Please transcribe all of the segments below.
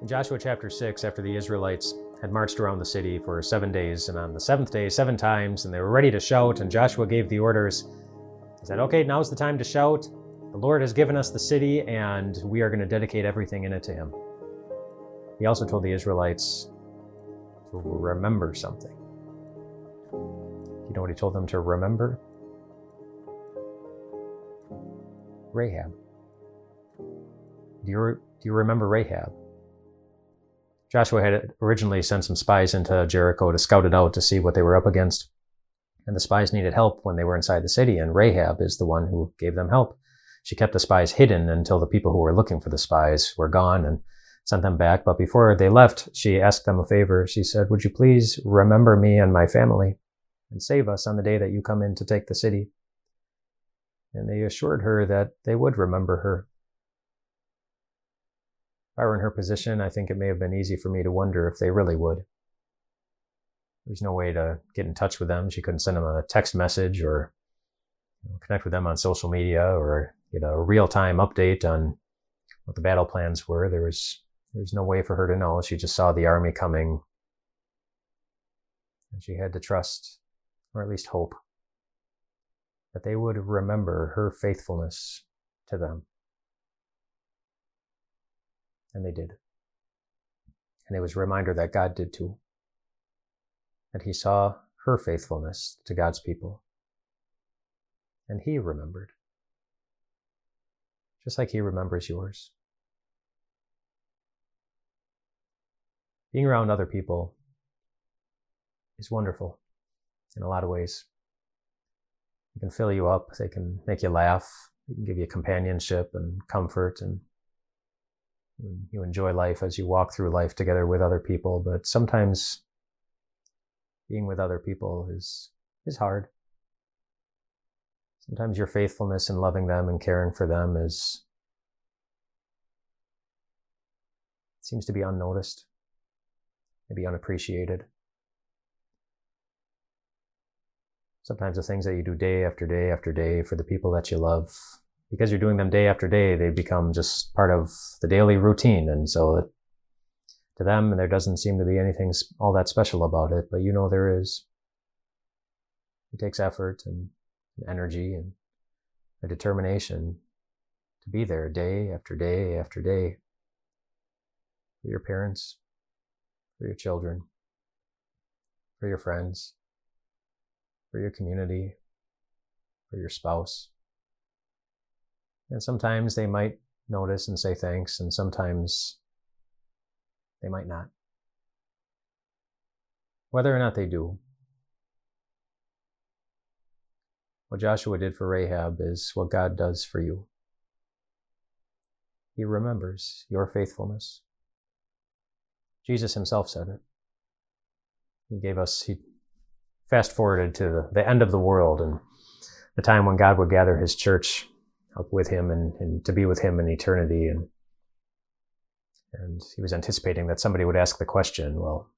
In Joshua chapter 6, after the Israelites had marched around the city for seven days, and on the seventh day, seven times, and they were ready to shout, and Joshua gave the orders, he said, Okay, now's the time to shout. The Lord has given us the city, and we are going to dedicate everything in it to Him. He also told the Israelites to remember something. You know what He told them to remember? Rahab. Do you, do you remember Rahab? Joshua had originally sent some spies into Jericho to scout it out to see what they were up against. And the spies needed help when they were inside the city, and Rahab is the one who gave them help. She kept the spies hidden until the people who were looking for the spies were gone and sent them back. But before they left, she asked them a favor. She said, Would you please remember me and my family and save us on the day that you come in to take the city? And they assured her that they would remember her. I were in her position, I think it may have been easy for me to wonder if they really would. There's no way to get in touch with them. She couldn't send them a text message or connect with them on social media or get a real time update on what the battle plans were. There was there was no way for her to know. She just saw the army coming. And she had to trust, or at least hope, that they would remember her faithfulness to them. And they did. And it was a reminder that God did too. That he saw her faithfulness to God's people. And he remembered. Just like he remembers yours. Being around other people is wonderful in a lot of ways. They can fill you up, they can make you laugh, they can give you companionship and comfort and you enjoy life as you walk through life together with other people, but sometimes being with other people is is hard. Sometimes your faithfulness in loving them and caring for them is seems to be unnoticed, maybe unappreciated. Sometimes the things that you do day after day after day for the people that you love because you're doing them day after day, they become just part of the daily routine. And so it, to them, there doesn't seem to be anything all that special about it, but you know there is. It takes effort and, and energy and a determination to be there day after day after day for your parents, for your children, for your friends, for your community, for your spouse. And sometimes they might notice and say thanks, and sometimes they might not. Whether or not they do, what Joshua did for Rahab is what God does for you. He remembers your faithfulness. Jesus himself said it. He gave us, he fast forwarded to the, the end of the world and the time when God would gather his church up with him and, and to be with him in eternity. And, and he was anticipating that somebody would ask the question, well,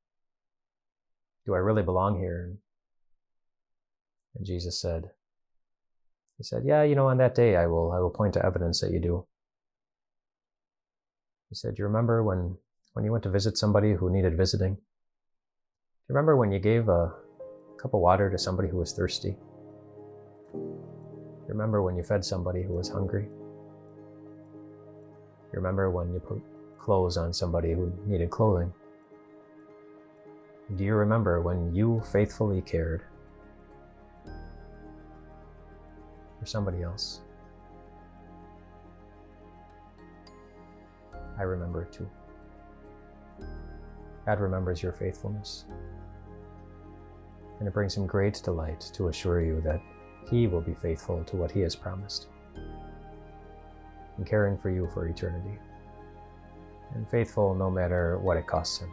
do I really belong here? And, Jesus said, he said, yeah, you know, on that day I will, I will point to evidence that you do. He said, you remember when, when you went to visit somebody who needed visiting? Do you remember when you gave a cup of water to somebody who was thirsty? Remember when you fed somebody who was hungry? Remember when you put clothes on somebody who needed clothing? Do you remember when you faithfully cared for somebody else? I remember too. God remembers your faithfulness. And it brings him great delight to assure you that he will be faithful to what He has promised and caring for you for eternity. And faithful no matter what it costs Him,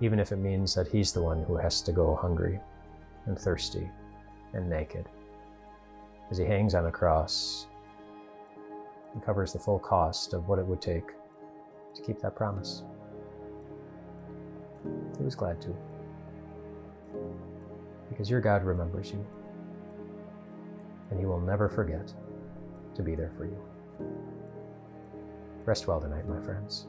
even if it means that He's the one who has to go hungry and thirsty and naked as He hangs on a cross and covers the full cost of what it would take to keep that promise. He was glad to. Because your God remembers you and He will never forget to be there for you. Rest well tonight, my friends.